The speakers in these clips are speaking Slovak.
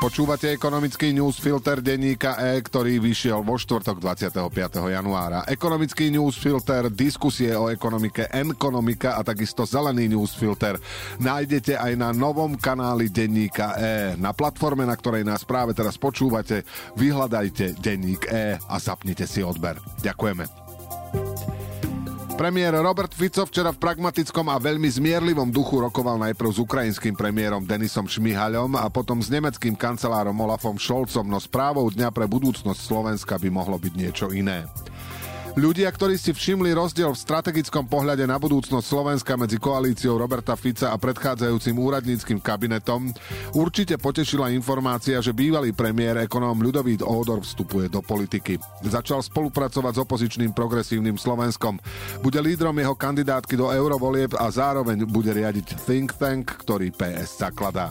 Počúvate ekonomický newsfilter denníka E, ktorý vyšiel vo štvrtok 25. januára. Ekonomický newsfilter, diskusie o ekonomike, ekonomika a takisto zelený newsfilter nájdete aj na novom kanáli denníka E. Na platforme, na ktorej nás práve teraz počúvate, vyhľadajte denník E a zapnite si odber. Ďakujeme. Premiér Robert Fico včera v pragmatickom a veľmi zmierlivom duchu rokoval najprv s ukrajinským premiérom Denisom Šmihaľom a potom s nemeckým kancelárom Olafom Šolcom, no správou dňa pre budúcnosť Slovenska by mohlo byť niečo iné. Ľudia, ktorí si všimli rozdiel v strategickom pohľade na budúcnosť Slovenska medzi koalíciou Roberta Fica a predchádzajúcim úradníckým kabinetom, určite potešila informácia, že bývalý premiér ekonóm Ľudovít Ódor vstupuje do politiky. Začal spolupracovať s opozičným progresívnym Slovenskom. Bude lídrom jeho kandidátky do eurovolieb a zároveň bude riadiť think tank, ktorý PS zakladá.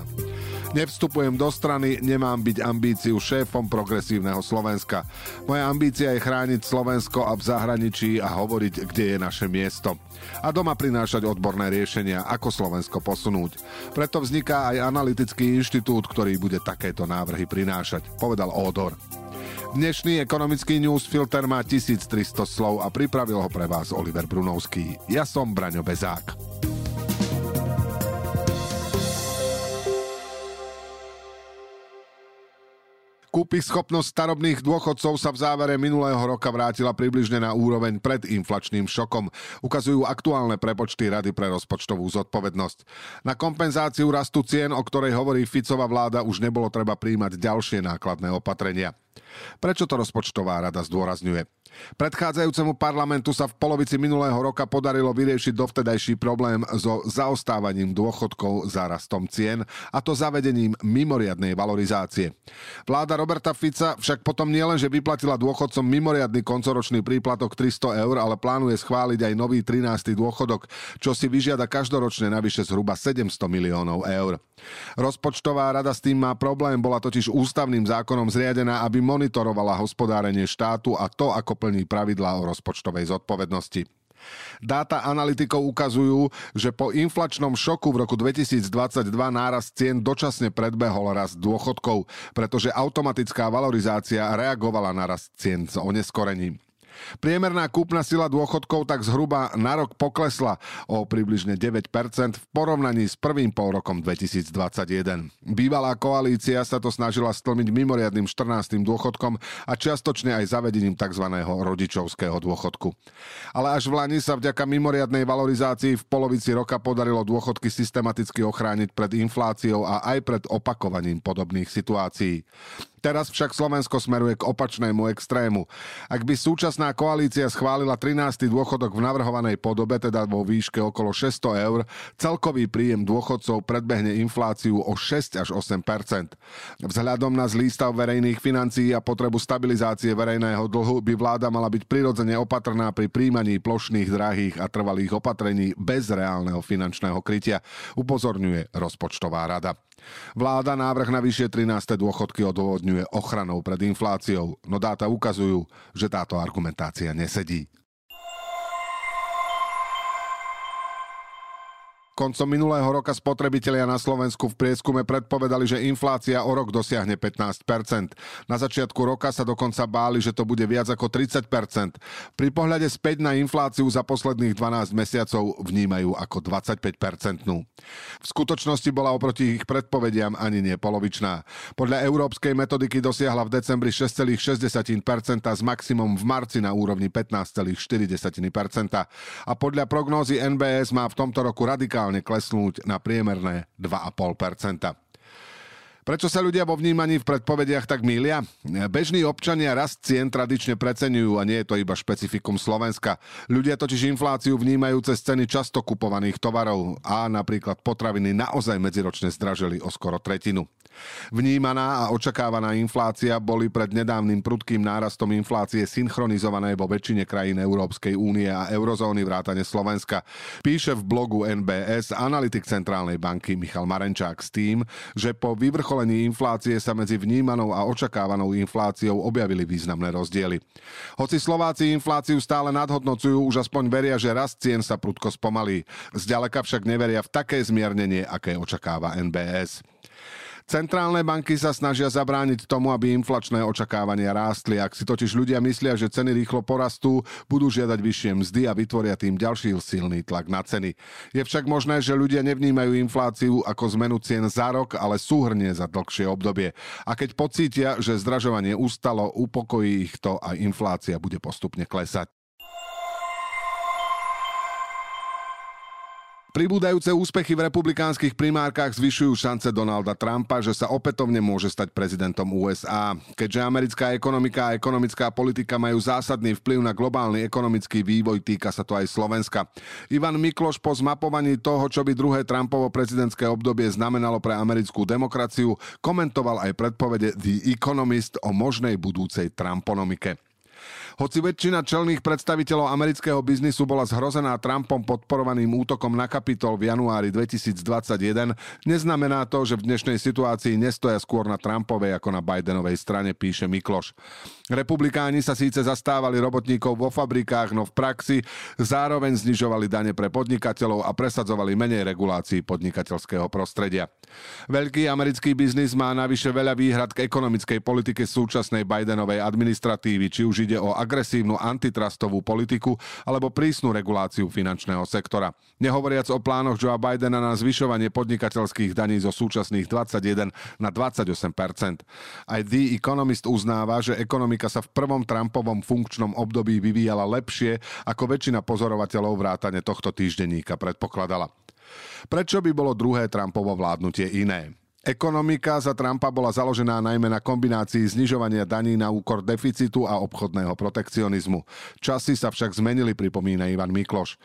Nevstupujem do strany, nemám byť ambíciu šéfom progresívneho Slovenska. Moja ambícia je chrániť Slovensko a v zahraničí a hovoriť, kde je naše miesto. A doma prinášať odborné riešenia, ako Slovensko posunúť. Preto vzniká aj analytický inštitút, ktorý bude takéto návrhy prinášať, povedal Odor. Dnešný ekonomický newsfilter má 1300 slov a pripravil ho pre vás Oliver Brunovský. Ja som Braňo Bezák. Kúpy schopnosť starobných dôchodcov sa v závere minulého roka vrátila približne na úroveň pred inflačným šokom, ukazujú aktuálne prepočty Rady pre rozpočtovú zodpovednosť. Na kompenzáciu rastu cien, o ktorej hovorí Ficová vláda, už nebolo treba príjmať ďalšie nákladné opatrenia. Prečo to rozpočtová rada zdôrazňuje? Predchádzajúcemu parlamentu sa v polovici minulého roka podarilo vyriešiť dovtedajší problém so zaostávaním dôchodkov za rastom cien, a to zavedením mimoriadnej valorizácie. Vláda Roberta Fica však potom nielenže vyplatila dôchodcom mimoriadny koncoročný príplatok 300 eur, ale plánuje schváliť aj nový 13. dôchodok, čo si vyžiada každoročne navyše zhruba 700 miliónov eur. Rozpočtová rada s tým má problém, bola totiž ústavným zákonom zriadená, aby monitorovala hospodárenie štátu a to, ako plní pravidlá o rozpočtovej zodpovednosti. Dáta analytikov ukazujú, že po inflačnom šoku v roku 2022 nárast cien dočasne predbehol rast dôchodkov, pretože automatická valorizácia reagovala na rast cien s oneskorením. Priemerná kúpna sila dôchodkov tak zhruba na rok poklesla o približne 9% v porovnaní s prvým polrokom 2021. Bývalá koalícia sa to snažila stlmiť mimoriadným 14. dôchodkom a čiastočne aj zavedením tzv. rodičovského dôchodku. Ale až v Lani sa vďaka mimoriadnej valorizácii v polovici roka podarilo dôchodky systematicky ochrániť pred infláciou a aj pred opakovaním podobných situácií. Teraz však Slovensko smeruje k opačnému extrému. Ak by súčasná koalícia schválila 13. dôchodok v navrhovanej podobe, teda vo výške okolo 600 eur, celkový príjem dôchodcov predbehne infláciu o 6 až 8 Vzhľadom na zlý stav verejných financií a potrebu stabilizácie verejného dlhu by vláda mala byť prirodzene opatrná pri príjmaní plošných, drahých a trvalých opatrení bez reálneho finančného krytia, upozorňuje rozpočtová rada. Vláda návrh na vyššie 13. dôchodky odôvodňuje ochranou pred infláciou, no dáta ukazujú, že táto argumentácia nesedí. Koncom minulého roka spotrebitelia na Slovensku v prieskume predpovedali, že inflácia o rok dosiahne 15% Na začiatku roka sa dokonca báli, že to bude viac ako 30% Pri pohľade späť na infláciu za posledných 12 mesiacov vnímajú ako 25% V skutočnosti bola oproti ich predpovediam ani nie polovičná. Podľa európskej metodiky dosiahla v decembri 6,6% s maximum v marci na úrovni 15,4% a podľa prognózy NBS má v tomto roku radikálne reálne klesnúť na priemerné 2,5 Prečo sa ľudia vo vnímaní v predpovediach tak mília? Bežní občania rast cien tradične preceňujú a nie je to iba špecifikum Slovenska. Ľudia totiž infláciu vnímajú cez ceny často kupovaných tovarov a napríklad potraviny naozaj medziročne zdražili o skoro tretinu. Vnímaná a očakávaná inflácia boli pred nedávnym prudkým nárastom inflácie synchronizované vo väčšine krajín Európskej únie a eurozóny vrátane Slovenska. Píše v blogu NBS analytik Centrálnej banky Michal Marenčák s tým, že po vyvrcholení inflácie sa medzi vnímanou a očakávanou infláciou objavili významné rozdiely. Hoci Slováci infláciu stále nadhodnocujú, už aspoň veria, že rast cien sa prudko spomalí. Zďaleka však neveria v také zmiernenie, aké očakáva NBS. Centrálne banky sa snažia zabrániť tomu, aby inflačné očakávania rástli. Ak si totiž ľudia myslia, že ceny rýchlo porastú, budú žiadať vyššie mzdy a vytvoria tým ďalší silný tlak na ceny. Je však možné, že ľudia nevnímajú infláciu ako zmenu cien za rok, ale súhrne za dlhšie obdobie. A keď pocítia, že zdražovanie ustalo, upokojí ich to a inflácia bude postupne klesať. Pribúdajúce úspechy v republikánskych primárkach zvyšujú šance Donalda Trumpa, že sa opätovne môže stať prezidentom USA. Keďže americká ekonomika a ekonomická politika majú zásadný vplyv na globálny ekonomický vývoj, týka sa to aj Slovenska. Ivan Mikloš po zmapovaní toho, čo by druhé Trumpovo prezidentské obdobie znamenalo pre americkú demokraciu, komentoval aj predpovede The Economist o možnej budúcej Trumponomike. Hoci väčšina čelných predstaviteľov amerického biznisu bola zhrozená Trumpom podporovaným útokom na kapitol v januári 2021, neznamená to, že v dnešnej situácii nestoja skôr na Trumpovej ako na Bidenovej strane, píše Mikloš. Republikáni sa síce zastávali robotníkov vo fabrikách, no v praxi zároveň znižovali dane pre podnikateľov a presadzovali menej regulácií podnikateľského prostredia. Veľký americký biznis má navyše veľa výhrad k ekonomickej politike súčasnej Bidenovej administratívy, či už ide o agresívnu antitrustovú politiku alebo prísnu reguláciu finančného sektora. Nehovoriac o plánoch Joea Bidena na zvyšovanie podnikateľských daní zo súčasných 21 na 28 Aj The Economist uznáva, že ekonomika sa v prvom Trumpovom funkčnom období vyvíjala lepšie, ako väčšina pozorovateľov vrátane tohto týždenníka predpokladala. Prečo by bolo druhé Trumpovo vládnutie iné? Ekonomika za Trumpa bola založená najmä na kombinácii znižovania daní na úkor deficitu a obchodného protekcionizmu. Časy sa však zmenili, pripomína Ivan Mikloš.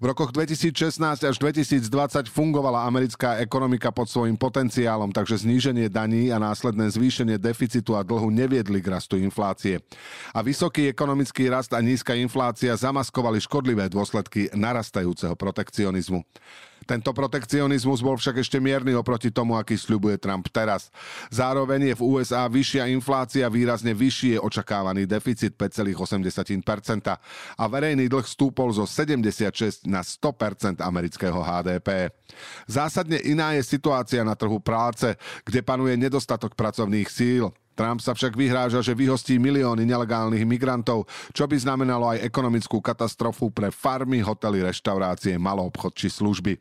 V rokoch 2016 až 2020 fungovala americká ekonomika pod svojim potenciálom, takže zníženie daní a následné zvýšenie deficitu a dlhu neviedli k rastu inflácie. A vysoký ekonomický rast a nízka inflácia zamaskovali škodlivé dôsledky narastajúceho protekcionizmu. Tento protekcionizmus bol však ešte mierny oproti tomu, aký sľubuje Trump teraz. Zároveň je v USA vyššia inflácia, výrazne vyšší je očakávaný deficit 5,8% a verejný dlh stúpol zo 76 na 100% amerického HDP. Zásadne iná je situácia na trhu práce, kde panuje nedostatok pracovných síl. Trump sa však vyhráža, že vyhostí milióny nelegálnych migrantov, čo by znamenalo aj ekonomickú katastrofu pre farmy, hotely, reštaurácie, obchod či služby.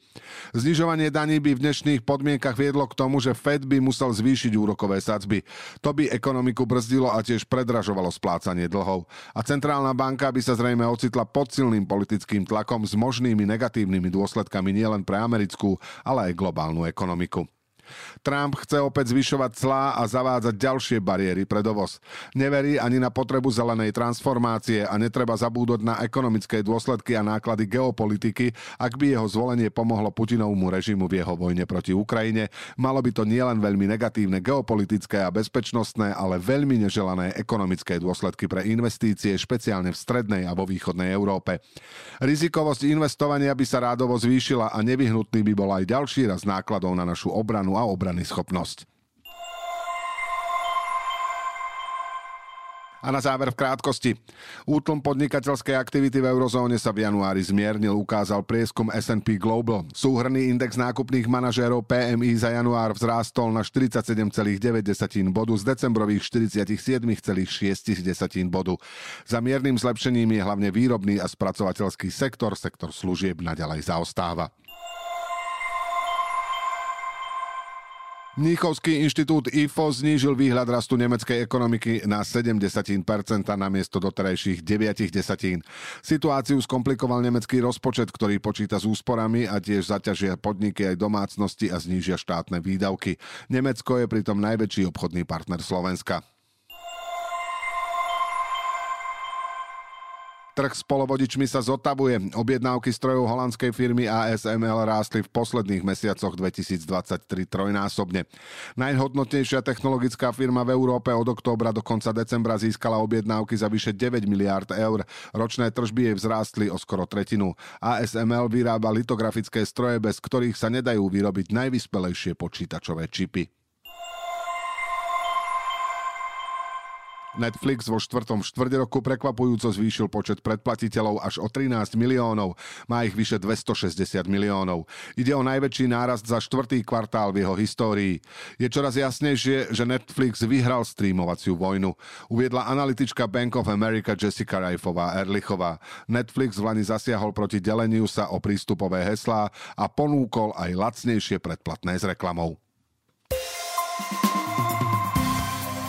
Znižovanie daní by v dnešných podmienkach viedlo k tomu, že Fed by musel zvýšiť úrokové sadzby. To by ekonomiku brzdilo a tiež predražovalo splácanie dlhov. A centrálna banka by sa zrejme ocitla pod silným politickým tlakom s možnými negatívnymi dôsledkami nielen pre americkú, ale aj globálnu ekonomiku. Trump chce opäť zvyšovať clá a zavádzať ďalšie bariéry pre dovoz. Neverí ani na potrebu zelenej transformácie a netreba zabúdať na ekonomické dôsledky a náklady geopolitiky, ak by jeho zvolenie pomohlo Putinovmu režimu v jeho vojne proti Ukrajine. Malo by to nielen veľmi negatívne geopolitické a bezpečnostné, ale veľmi neželané ekonomické dôsledky pre investície, špeciálne v strednej a vo východnej Európe. Rizikovosť investovania by sa rádovo zvýšila a nevyhnutný by bol aj ďalší raz nákladov na našu obranu a obrany schopnosť. A na záver v krátkosti. Útlm podnikateľskej aktivity v eurozóne sa v januári zmiernil, ukázal prieskum S&P Global. Súhrný index nákupných manažérov PMI za január vzrástol na 47,9 bodu z decembrových 47,6 bodu. Za miernym zlepšením je hlavne výrobný a spracovateľský sektor, sektor služieb naďalej zaostáva. Mníchovský inštitút IFO znížil výhľad rastu nemeckej ekonomiky na 70% namiesto doterajších 9 desatín. Situáciu skomplikoval nemecký rozpočet, ktorý počíta s úsporami a tiež zaťažia podniky aj domácnosti a znížia štátne výdavky. Nemecko je pritom najväčší obchodný partner Slovenska. Trh s polovodičmi sa zotavuje. Objednávky strojov holandskej firmy ASML rástli v posledných mesiacoch 2023 trojnásobne. Najhodnotnejšia technologická firma v Európe od októbra do konca decembra získala objednávky za vyše 9 miliárd eur. Ročné tržby jej vzrástli o skoro tretinu. ASML vyrába litografické stroje, bez ktorých sa nedajú vyrobiť najvyspelejšie počítačové čipy. Netflix vo štvrtom štvrť roku prekvapujúco zvýšil počet predplatiteľov až o 13 miliónov. Má ich vyše 260 miliónov. Ide o najväčší nárast za štvrtý kvartál v jeho histórii. Je čoraz jasnejšie, že Netflix vyhral streamovaciu vojnu. Uviedla analytička Bank of America Jessica Rajfová Erlichová. Netflix v Lani zasiahol proti deleniu sa o prístupové heslá a ponúkol aj lacnejšie predplatné s reklamou.